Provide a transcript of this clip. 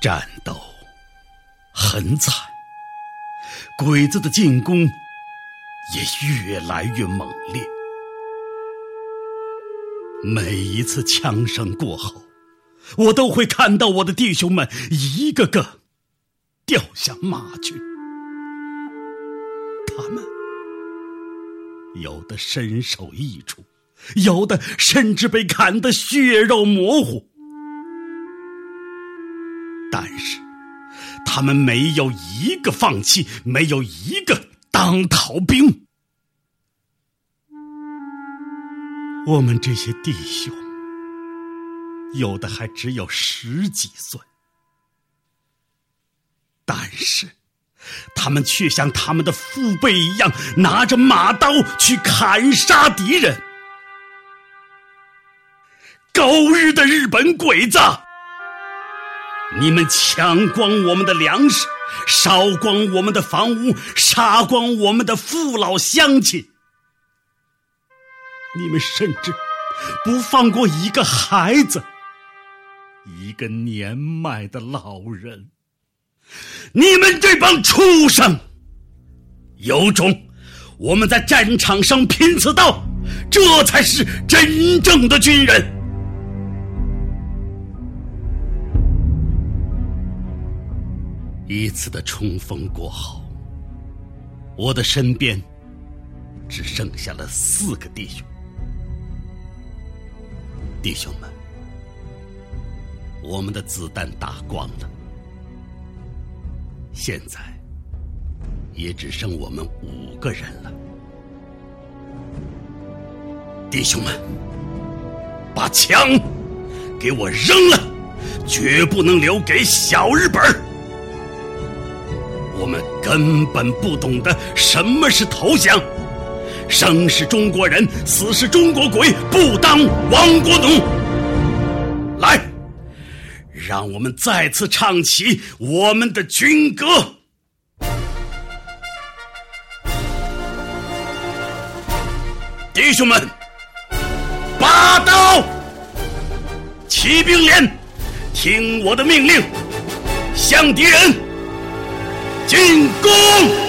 战斗很惨，鬼子的进攻也越来越猛烈。每一次枪声过后，我都会看到我的弟兄们一个个掉下马去，他们有的身首异处，有的甚至被砍得血肉模糊。他们没有一个放弃，没有一个当逃兵。我们这些弟兄，有的还只有十几岁，但是，他们却像他们的父辈一样，拿着马刀去砍杀敌人。狗日的日本鬼子！你们抢光我们的粮食，烧光我们的房屋，杀光我们的父老乡亲。你们甚至不放过一个孩子，一个年迈的老人。你们这帮畜生！有种，我们在战场上拼刺刀，这才是真正的军人。一次的冲锋过后，我的身边只剩下了四个弟兄。弟兄们，我们的子弹打光了，现在也只剩我们五个人了。弟兄们，把枪给我扔了，绝不能留给小日本儿。我们根本不懂得什么是投降，生是中国人，死是中国鬼，不当亡国奴。来，让我们再次唱起我们的军歌。弟兄们，拔刀！骑兵连，听我的命令，向敌人！进攻！